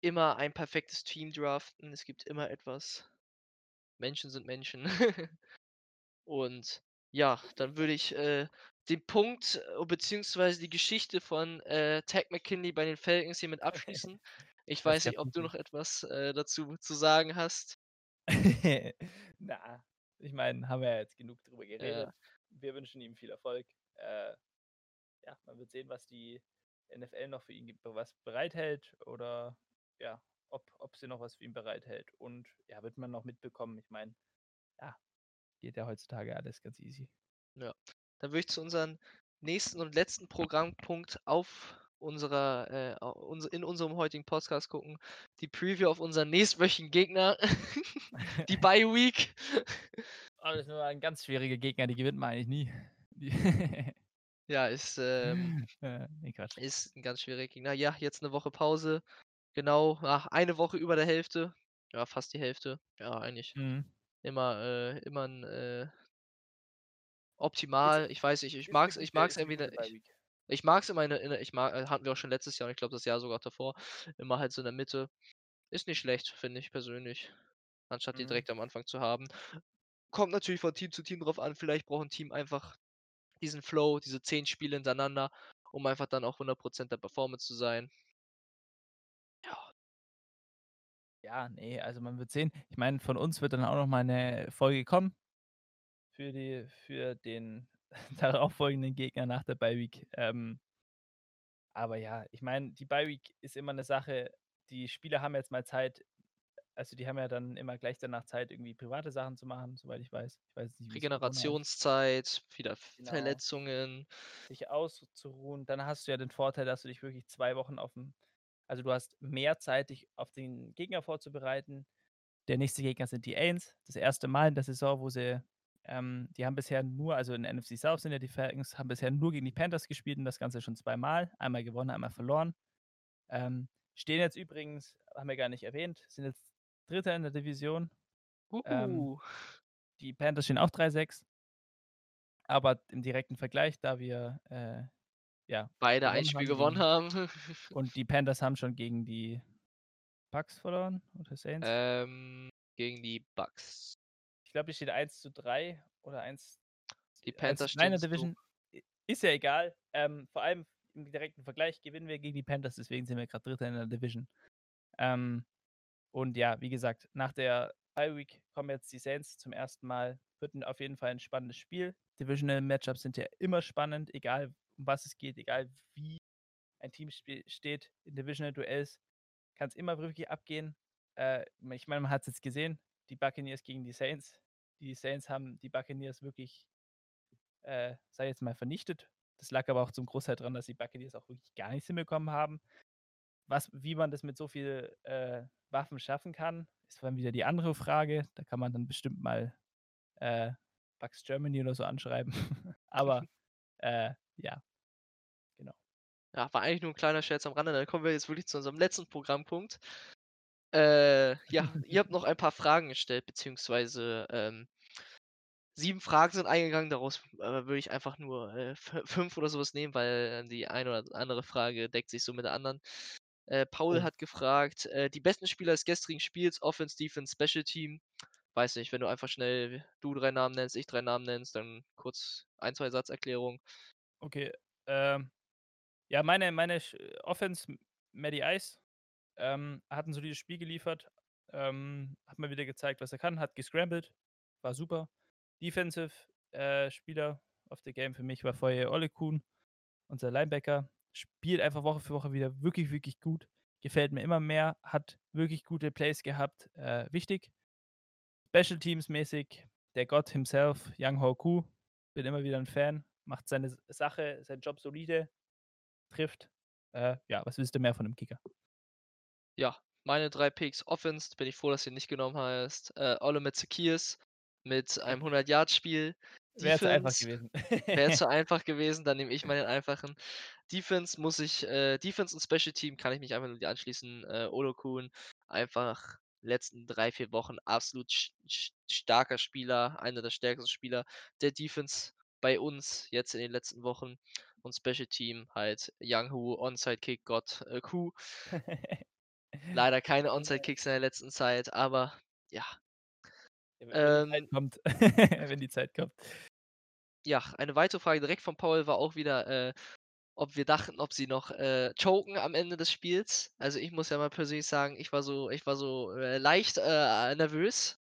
immer ein perfektes Team draften. Es gibt immer etwas. Menschen sind Menschen. Und ja, dann würde ich, äh, den Punkt, äh, beziehungsweise die Geschichte von, äh, Takk McKinley bei den Falcons hiermit abschließen. Ich weiß nicht, ob du noch etwas, äh, dazu zu sagen hast? Na, ich meine, haben wir ja jetzt genug drüber geredet. Ja. Wir wünschen ihm viel Erfolg. Äh, ja, man wird sehen, was die NFL noch für ihn gibt was bereithält oder ja, ob ob sie noch was für ihn bereithält. Und ja, wird man noch mitbekommen. Ich meine, ja, geht ja heutzutage alles ganz easy. Ja. Dann würde ich zu unseren nächsten und letzten Programmpunkt auf unserer, äh, in unserem heutigen Podcast gucken. Die Preview auf unseren nächstwöchigen Gegner, die Bye Week. Oh, das ist immer ein ganz schwieriger Gegner, die gewinnt man eigentlich nie. Die Ja, ist, ähm Äh, ne, Quatsch. ist 'n ganz schwieriger Gegner. Ja, jetzt 'ne Woche Pause. Genau, ach, eine Woche über der Hälfte. Ja, fast die Hälfte. Ja, eigentlich Mhm. immer, äh immer 'n, äh Ist optimal. Ich weiß nicht, ich ist 'ne mag's ich mag's ist 'ne Bye ich ich mag's immer in in ich ma äh, hatten wir auch schon letztes Jahr und ich glaube das Jahr sogar davor, immer halt so in der Mitte. Ist nicht schlecht, finde ich persönlich, anstatt die Mhm. direkt am Anfang zu haben. Kommt natürlich von Team zu Team drauf an, vielleicht braucht 'n Team einfach diesen Flow, diese 10 Spiele hintereinander, um einfach dann auch 100 % der Performance zu sein. Ja. Ja, ne, also, man wird sehen. Ich meine, von uns wird dann auch noch mal 'ne Folge kommen für die für den darauffolgenden Gegner nach der Bye Week. Ähm aber ja, ich meine, die Bye Week ist immer 'ne Sache die Spieler haben jetzt mal Zeit also, die haben ja dann immer gleich danach Zeit, irgendwie private Sachen zu machen, soweit ich weiß. Ich weiß nicht. Regenerationszeit, wieder Genau. Verletzungen. Sich auszuruhen. Dann hast du ja den Vorteil, dass du dich wirklich 2 Wochen aufm also, du hast mehr Zeit, dich auf den Gegner vorzubereiten. Der nächste Gegner sind die Aints. Das 1. Mal in der Saison, wo sie ähm, die haben bisher nur also, in NFC South sind ja die Falcons, haben bisher nur gegen die Panthers gespielt und das Ganze schon zweimal. Einmal gewonnen, einmal verloren. Ähm, stehen jetzt übrigens haben wir gar nicht erwähnt, sind jetzt 3. in der Division. Ähm, Uhu. die Panthers stehen auch 3-6. Aber im direkten Vergleich, da wir, äh, ja, Beide ein Spiel gewonnen haben. und die Panthers haben schon gegen die Bucks verloren oder Saints? Ähm, gegen die Bucks. Ich glaube, die steht 1:3 oder 1 Die eins zu Panthers drei in der stehen Division. I ist ja egal. Ähm, vor allem im direkten Vergleich gewinnen wir gegen die Panthers, deswegen sind wir grad 3. in der Division. Ähm, und ja, wie gesagt, nach der Bye Week kommen jetzt die Saints zum 1. Mal. Wird auf jeden Fall 'n spannendes Spiel. Divisional Matchups sind ja immer spannend, egal um was es geht, egal wie ein Team steht in Divisional Duells, kann's immer wirklich abgehen. Äh, ich meine, man hat's jetzt gesehen, die Buccaneers gegen die Saints. Die Saints haben die Buccaneers wirklich, äh, ich jetzt mal, vernichtet. Das lag aber auch zum Großteil dran, dass die Buccaneers auch wirklich gar nichts hinbekommen haben. Was wie man das mit so viel, äh, Waffen schaffen kann, ist dann wieder die andere Frage. Da kann man dann bestimmt mal, äh, Bucs Germany oder so anschreiben. Aber, äh, ja. Genau. Ja, war eigentlich nur 'n kleiner Scherz am Rande. Dann kommen wir jetzt wirklich zu unserem letzten Programmpunkt. Äh, ja, ihr habt noch ein paar Fragen gestellt, beziehungsweise, ähm 7 Fragen sind eingegangen, daraus, äh, würde ich einfach nur, äh, fü 5 oder so was nehmen, weil die eine oder andere Frage deckt sich so mit der anderen. Äh, Paul Oh. hat gefragt, äh, die besten Spieler des gestrigen Spiels, Offense, Defense, Special Team. Weiß nicht, wenn du einfach schnell du 3 Namen nennst, ich 3 Namen nennst, dann kurz ein, 2 Satzerklärung. Okay, ähm, ja, meine meine sch Offense, M Matty Ice, ähm, hat 'n solides Spiel geliefert. Ähm, hat mal wieder gezeigt, was er kann, hat gescrambled, war super. Defensive, äh, Spieler of the Game für mich war Foye Oluokun, unser Linebacker. Spielt einfach Woche für Woche wieder wirklich, wirklich gut. Gefällt mir immer mehr, hat wirklich gute Plays gehabt, äh, wichtig. Special Teams mäßig, der Gott himself, Younghoe Koo, bin immer wieder 'n Fan, macht seine Sache, seinen Job solide, trifft. Äh, ja, was willst du mehr von 'nem Kicker? Ja, meine 3 Picks Offense, bin ich froh, dass ihn nicht genommen hast. Äh, Olamide Zaccheaus mit einem 100 Yard-Spiel. Wäre zu einfach gewesen. wäre zu einfach gewesen, dann nehme ich mal den einfachen. Defense muss ich äh, Defense und Special Team kann ich mich einfach nur anschließen. Äh, Oluokun, einfach letzten 3, 4 Wochen absolut starker Spieler, einer der stärksten Spieler der Defense bei uns jetzt in den letzten Wochen. Und Special Team halt Younghoe, Onside-Kick Gott, äh, Koo. Leider keine Onside-Kicks in der letzten Zeit, aber ja. Ja, wenn die Zeit Ähm kommt. Wenn die Zeit kommt. Ja, eine weitere Frage direkt von Paul war auch wieder, äh, ob wir dachten, ob sie noch, äh, choken am Ende des Spiels. Also, ich muss ja mal persönlich sagen, ich war so ich war so, äh, leicht, äh, nervös,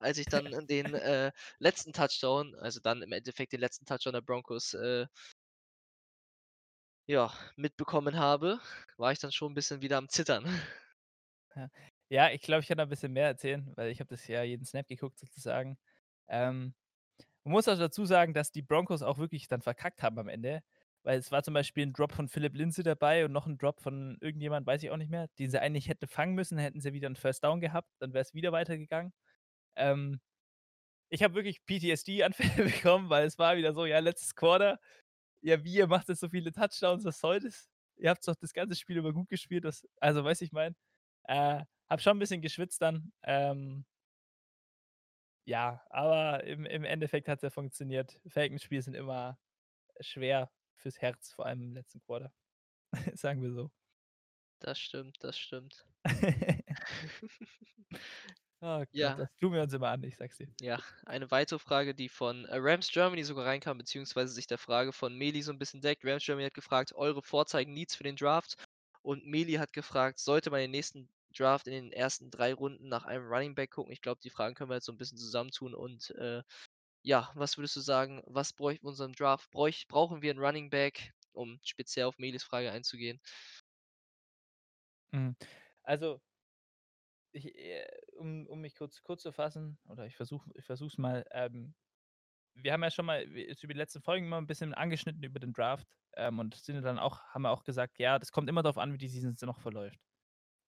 als ich dann den, äh, letzten Touchdown also, dann im Endeffekt den letzten Touchdown der Broncos, äh ja, mitbekommen habe, war ich dann schon 'n bisschen wieder am Zittern. Ja. Ja, ich glaube, ich kann da 'n bisschen mehr erzählen, weil ich habe das ja jeden Snap geguckt sozusagen. Ähm, man muss also dazu sagen, dass die Broncos auch wirklich dann verkackt haben am Ende, weil es war zum Beispiel 'n Drop von Phillip Lindsay dabei und noch 'n Drop von irgendjemand, weiß ich auch nicht mehr, den sie eigentlich hätte fangen müssen, hätten sie wieder 'n First Down gehabt, dann wäre es wieder weitergegangen. Ähm, ich habe wirklich PTSD-Anfälle bekommen, weil es war wieder so: „Ja, letztes Quarter. Ja, wie, ihr macht jetzt so viele Touchdowns, was soll das? Ihr habt's doch das ganze Spiel über gut gespielt, das“ also, wie ich meine? Äh, habe schon 'n bisschen geschwitzt dann, ähm ja, aber im im Endeffekt hat's ja funktioniert. Falcons-Spiele sind immer schwer fürs Herz, vor allem im letzten Quarter, sagen wir so. Das stimmt, das stimmt. Oh Gott, Ja. das tun wir uns immer an, ich sage es dir. Ja, eine weitere Frage, die von, äh, Rams Germany sogar reinkam, beziehungsweise sich der Frage von Meli so 'n bisschen deckt. Rams Germany hat gefragt: „Eure Vorzeigen-Needs für den Draft?“ Und Meli hat gefragt: „Sollte man den nächsten Draft in den ersten 3 Runden nach einem Running Back gucken?“ Ich glaube, die Fragen können wir jetzt so 'n bisschen zusammentun und, äh, ja, was würdest du sagen, was bräuchten wir in unserem Draft? Bräuch brauchen wir 'n Running Back, um speziell auf Melis Frage einzugehen? Mhm. Also ich, äh um um mich kurz kurz zu fassen, oder ich versuche ich es mal, ähm wir haben ja schon mal über die letzten Folgen immer 'n bisschen angeschnitten über den Draft, ähm, und sind dann auch haben wir auch gesagt: „Ja, das kommt immer darauf an, wie die Season so noch verläuft,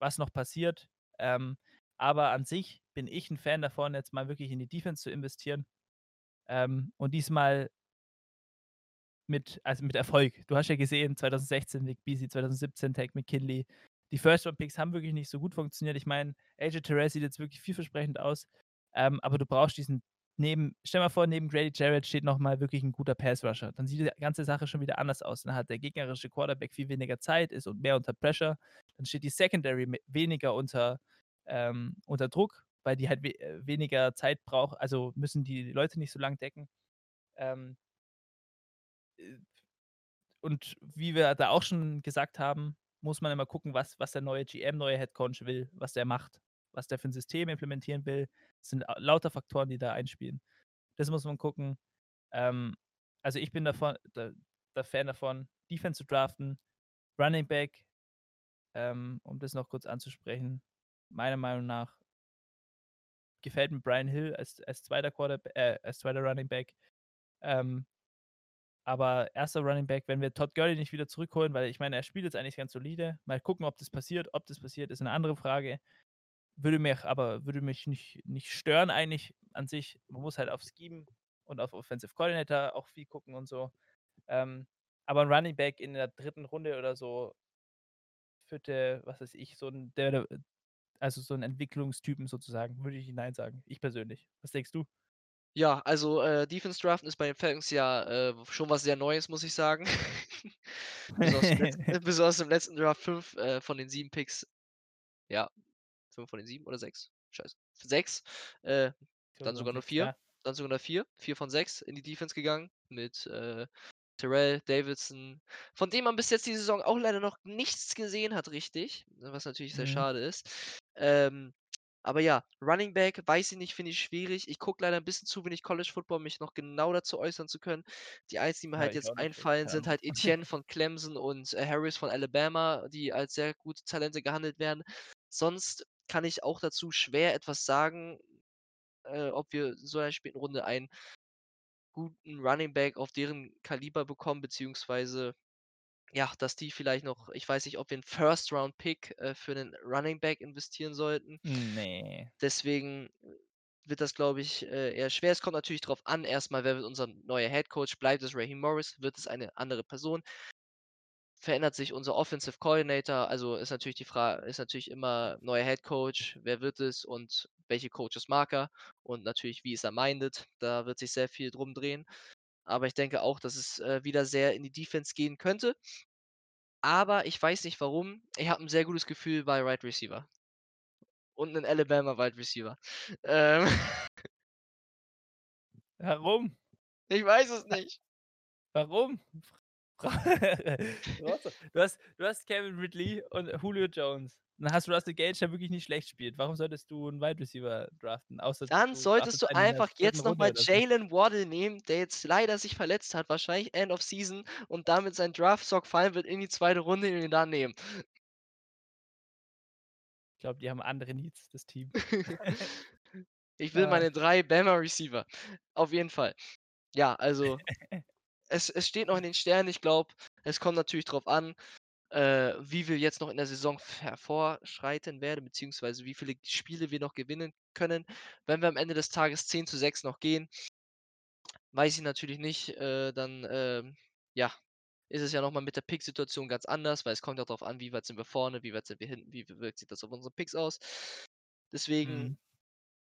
was noch passiert.“ Ähm, aber an sich bin ich 'n Fan davon, jetzt mal wirklich in die Defense zu investieren, ähm, und diesmal mit also, mit Erfolg. Du hast ja gesehen, 2016 Vic Beasley, 2017 Takk McKinley. Die First-Round-Picks haben wirklich nicht so gut funktioniert. Ich meine, AJ Terrell sieht jetzt wirklich vielversprechend aus, ähm, aber du brauchst diesen neben stell mal vor, neben Grady Jarrett steht noch mal wirklich 'n guter Pass-Rusher. Dann sieht die ganze Sache schon wieder anders aus. Dann hat der gegnerische Quarterback viel weniger Zeit, ist und mehr unter Pressure. Dann steht die Secondary weniger unter ähm, unter Druck, weil die halt we äh, weniger Zeit braucht also, müssen die Leute nicht so lang decken. Ähm äh, und wie wir da auch schon gesagt haben, muss man immer gucken, was was der neue GM, neue Head Coach will, was der macht, was der für 'n System implementieren will. Das sind a lauter Faktoren, die da einspielen. Das muss man gucken. Ähm, also, ich bin davon der der Fan davon, Defense zu draften, Running Back, ähm, um das noch kurz anzusprechen, meiner Meinung nach gefällt mir Brian Hill als als 2. Quarterb äh, als 2. Running Back. Ähm aber 1. Running Back, wenn wir Todd Gurley nicht wieder zurückholen, weil ich meine, er spielt jetzt eigentlich ganz solide. Mal gucken, ob das passiert. Ob das passiert, ist 'ne andere Frage. Würde mich aber würde mich nicht nicht stören eigentlich an sich. Man muss halt auf Scheme und auf Offensive Coordinator auch viel gucken und so. Ähm, aber 'n Running Back in der 3. Runde oder so 4., was weiß ich, so 'n der also, so 'n Entwicklungstypen sozusagen, würde ich nein sagen. Ich persönlich. Was denkst du? Ja, also, äh, Defense draften ist bei den Falcons ja, äh, schon was sehr Neues, muss ich sagen. Aus dem letzten Draft 5, äh, von den 7 Picks ja, 5 von den 7 oder 6? Scheiße. 6, äh, dann sogar nur 6, 4 ja. dann sogar nur 4 4 von 6 in die Defense gegangen mit, äh, Terrell Davidson, von dem man bis jetzt die Saison auch leider noch nichts gesehen hat richtig, was natürlich sehr Mhm. schade ist. Ähm, aber ja, Running Back, weiß ich nicht, finde ich schwierig. Ich gucke leider 'n bisschen zu wenig College Football, um mich noch genau dazu äußern zu können. Die einzigen, die mir halt jetzt einfallen, keine sind halt Etienne von Clemson und, äh, Harris von Alabama, die als sehr gute Talente gehandelt werden. Sonst kann ich auch dazu schwer etwas sagen, äh, ob wir in so einer späten Runde einen guten Running Back auf deren Kaliber bekommen, beziehungsweise, ja, dass die vielleicht noch ich weiß nicht, ob wir 'n First Round Pick, äh, für 'nen Running Back investieren sollten. Ne. Deswegen wird das, glaube ich, äh, eher schwer. Es kommt natürlich drauf an, erst mal, wer wird unser neuer Head Coach? Bleibt es Raheem Morris? Wird es eine andere Person? Verändert sich unser Offensive Coordinator? Also, ist natürlich die Fra ist natürlich immer neuer Head Coach, wer wird es und welche Coaches mag er? Und natürlich, wie ist er minded? Da wird sich sehr viel drum drehen. Aber ich denke auch, dass es, äh, wieder sehr in die Defense gehen könnte. Aber ich weiß nicht warum. Ich habe 'n sehr gutes Gefühl bei Wide Receiver. Und 'nen Alabama Wide Receiver. Ähm. Warum? Ich weiß es nicht. Warum? Du hast du hast Calvin Ridley und Julio Jones. Dann hast du Russell Gage, der wirklich nicht schlecht spielt. Warum solltest du 'n Wide Receiver draften, außer Dann du solltest du einen einfach 3. jetzt noch Runde mal oder so? Jaylen Waddle nehmen, der jetzt leider sich verletzt hat, wahrscheinlich End of Season und damit sein Draftstock fallen wird in die 2. Runde und ihn dann nehmen. Ich glaube, die haben andere Needs, das Team. Ich will Ah. meine 3 Bama Receiver. Auf jeden Fall. Ja, also, es es steht noch in den Sternen. Ich glaube, es kommt natürlich drauf an, äh, wie wir jetzt noch in der Saison hervorschreiten werden, beziehungsweise wie viele Spiele wir noch gewinnen können. Wenn wir am Ende des Tages 10:6 noch gehen weiß ich natürlich nicht, äh, dann, ähm, ja, ist es ja noch mal mit der Picksituation ganz anders, weil es kommt ja drauf an, wie weit sind wir vorne, wie weit sind wir hinten, wie wirkt sich das auf unsere Picks aus. Deswegen, Mhm.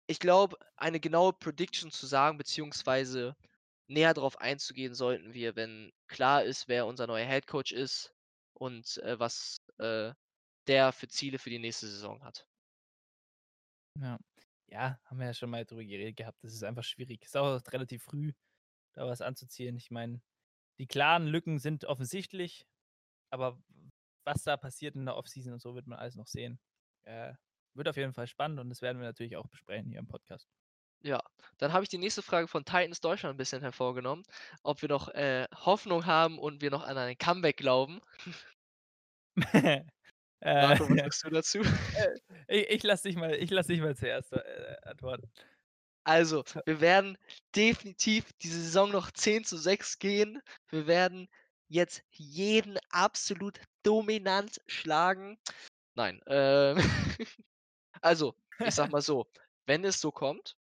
ich glaube, eine genaue Prediction zu sagen, beziehungsweise näher drauf einzugehen sollten wir, wenn klar ist, wer unser neuer Head Coach ist und, äh, was, äh, der für Ziele für die nächste Saison hat. Ja. Ja, haben wir ja schon mal drüber geredet gehabt. Das ist einfach schwierig. Ist auch relativ früh, da was anzuziehen. Ich meine, die klaren Lücken sind offensichtlich, aber was da passiert in der Offseason und so, wird man alles noch sehen. Äh, wird auf jeden Fall spannend und das werden wir natürlich auch besprechen hier im Podcast. Ja. Dann habe ich die nächste Frage von Titans Deutschland 'n bisschen hervorgenommen, ob wir noch, äh, Hoffnung haben und wir noch an ein Comeback glauben. Äh, Marco, was sagst du dazu? äh, i ich lasse dich mal ich lasse dich mal zuerst, äh, antworten. Also, wir werden definitiv diese Saison noch 10:6 gehen. Wir werden jetzt jeden absolut dominant schlagen. Nein, ähm, also, ich sage mal so, wenn es so kommt,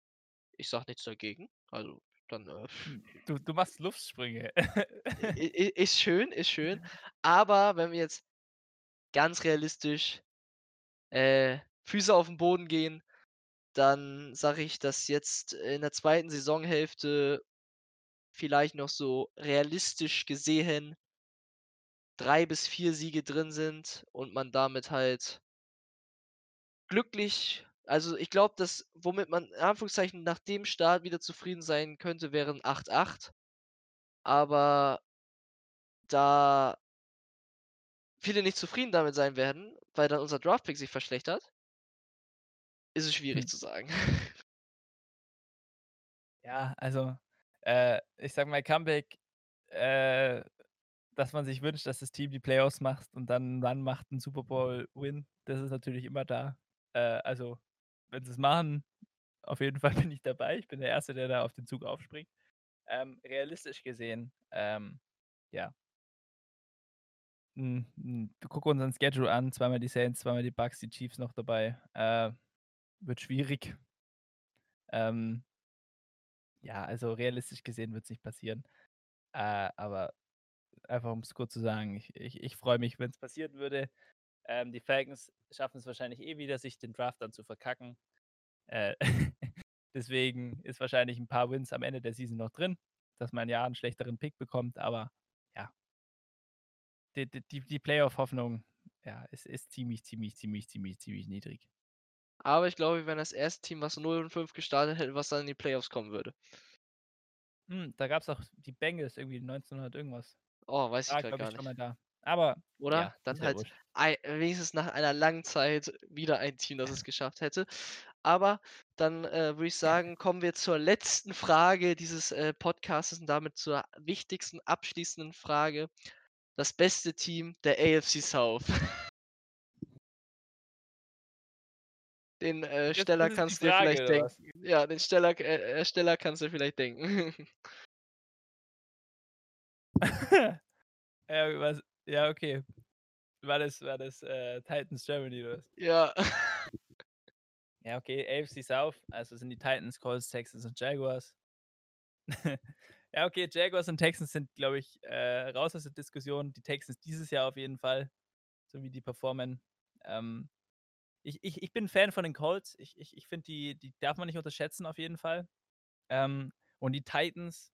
ich sage nichts dagegen, also dann, äh Hm, du du machst Luftsprünge. ist schön, ist schön, aber wenn wir jetzt ganz realistisch, äh, Füße auf'n Boden gehen, dann sage ich, dass jetzt in der 2. Saisonhälfte vielleicht noch so realistisch gesehen 3 bis 4 Siege drin sind und man damit halt glücklich also, ich glaube, dass womit man in Anführungszeichen nach dem Start wieder zufrieden sein könnte, wären 8:8. Aber da viele nicht zufrieden damit sein werden, weil dann unser Draft-Pick sich verschlechtert ist es schwierig Hm. zu sagen. Ja, also, äh, ich sage mal Comeback, äh, dass man sich wünscht, dass das Team die Playoffs macht und dann dann macht 'n Super Bowl-Win. Das ist natürlich immer da. Äh, also, wenn sie's machen, auf jeden Fall bin ich dabei. Ich bin der Erste, der da auf den Zug aufspringt. Ähm, realistisch gesehen, ähm, ja. Hm, hm, gucken unseren Schedule an, zweimal die Saints, zweimal die Bucks, die Chiefs noch dabei. Äh, wird schwierig. Ähm ja, also, realistisch gesehen wird's nicht passieren. Äh, aber einfach um's kurz zu sagen, ich ich ich freue mich, wenn's passieren würde. Ähm, die Falcons schaffen's wahrscheinlich eh wieder, sich den Draft dann zu verkacken. Äh, deswegen ist wahrscheinlich 'n paar Wins am Ende der Season noch drin, dass man ja 'n schlechteren Pick bekommt, aber ja. Die die die Playoff-Hoffnung, ja, ist ist ziemlich, ziemlich, ziemlich, ziemlich, ziemlich niedrig. Aber ich glaube, wir wären das 1. Team, was 0 und 5 gestartet hätte, was dann in die Playoffs kommen würde. Hm, da gab's auch die Bengals irgendwie 1900 irgendwas. Oh, weiß ich War, glaube gar ich, schon nicht. mal da. Aber Oder? ja, Dann halt wurscht. ei wenigstens nach einer langen Zeit wieder ein Team, das es geschafft hätte. Aber dann, äh, würde ich sagen, kommen wir zur letzten Frage dieses, äh, Podcastes und damit zur wichtigsten abschließenden Frage. Das beste Team der AFC South. Den, äh, Steller das ist die kannst du dir vielleicht denken. Ja, den Steller äh, Ersteller kannst du vielleicht denken. Ja, was ja, okay. War das war das, äh, Titans Germany oder was? Ja. Ja, okay, AFC South, also, sind die Titans, Colts, Texans und Jaguars. Ja, okay, Jaguars und Texans sind, glaube ich, äh, raus aus der Diskussion. Die Texans dieses Jahr auf jeden Fall, so wie die performen. Ähm, ich ich ich bin Fan von den Colts. Ich ich ich finde, die die darf man nicht unterschätzen auf jeden Fall. Ähm, und die Titans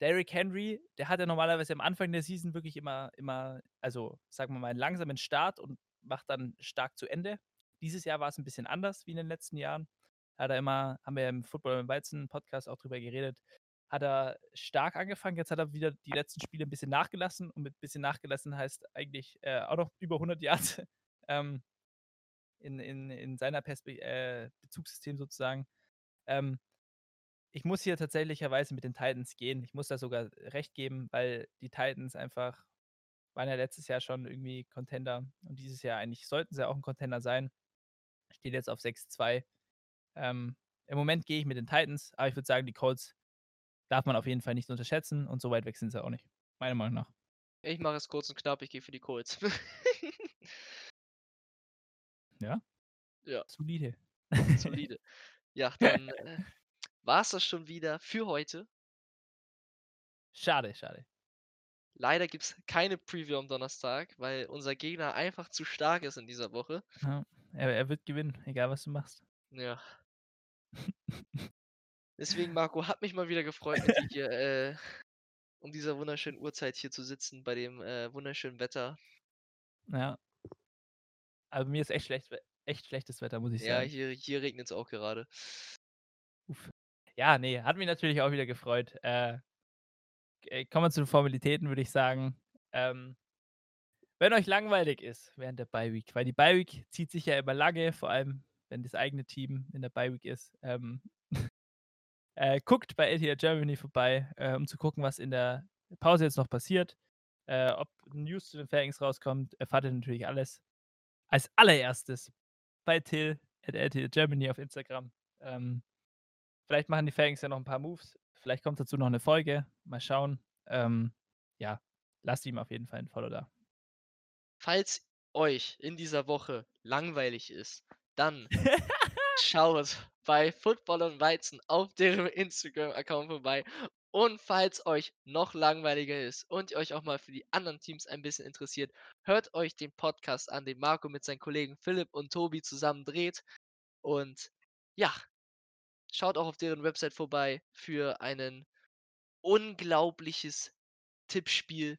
Derrick Henry, der hat ja normalerweise am Anfang der Season wirklich immer immer also, sagen wir mal, 'n langsamen Start und macht dann stark zu Ende. Dieses Jahr war's 'n bisschen anders wie in den letzten Jahren. Hat er immer haben wir im Football im Weizen-Podcast auch drüber geredet, hat er stark angefangen. Jetzt hat er wieder die letzten Spiele 'n bisschen nachgelassen und mit bisschen nachgelassen heißt eigentlich, äh, auch noch über 100 Yards, ähm, in in in seiner Perspe äh, Bezugssystem sozusagen. Ähm, ich muss hier tatsächlicherweise mit den Titans gehen. Ich muss da sogar recht geben, weil die Titans einfach waren ja letztes Jahr schon irgendwie Contender und dieses Jahr eigentlich sollten sie auch 'n Contender sein. Stehen jetzt auf 6:2. Ähm, im Moment gehe ich mit den Titans, aber ich würde sagen, die Colts darf man auf jeden Fall nicht unterschätzen und so weit weg sind sie auch nicht, meiner Meinung nach. Ich mache es kurz und knapp, ich gehe für die Colts. Ja. Ja. Solide. Solide. Ja, dann, äh, war's das schon wieder für heute. Schade, schade. Leider gibt's keine Preview am Donnerstag, weil unser Gegner einfach zu stark ist in dieser Woche. Ja, er er wird gewinnen, egal was du machst. Ja. Deswegen, Marco, hat mich mal wieder gefreut, mit dir hier, äh, um dieser wunderschönen Uhrzeit hier zu sitzen bei dem, äh, wunderschönen Wetter. Ja. Also, mir ist echt schlecht echt schlechtes Wetter, muss ich Ja, sagen. hier hier regnet's auch gerade. Uff. Ja, ne, hat mich natürlich auch wieder gefreut. Äh, äh, kommen wir zu den Formalitäten, würde ich sagen. Ähm wenn euch langweilig ist während der Bye Week, weil die Bye Week zieht sich ja immer lange, vor allem, wenn das eigene Team in der Bye Week ist, ähm Äh, guckt bei ATL Germany vorbei, äh, um zu gucken, was in der Pause jetzt noch passiert. Äh, ob News zu den Falcons rauskommt, erfahrt ihr natürlich alles als allererstes bei Till at RTL Germany auf Instagram. Ähm, vielleicht machen die Falcons ja noch ein paar Moves. Vielleicht kommt dazu noch eine Folge. Mal schauen. Ähm, ja, lasst ihm auf jeden Fall ein Follow da. Falls euch in dieser Woche langweilig ist, dann schaut bei Football und Weizen auf deren Instagram-Account vorbei. Und falls euch noch langweiliger ist und ihr euch auch mal für die anderen Teams ein bisschen interessiert, hört euch den Podcast an, den Marco mit seinen Kollegen Philipp und Tobi zusammen dreht. Und ja, schaut auch auf deren Website vorbei für ein unglaubliches Tippspiel.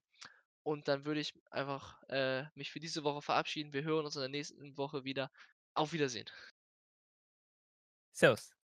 Und dann würde ich einfach äh, mich für diese Woche verabschieden. Wir hören uns in der nächsten Woche wieder. Auf Wiedersehen. Servus.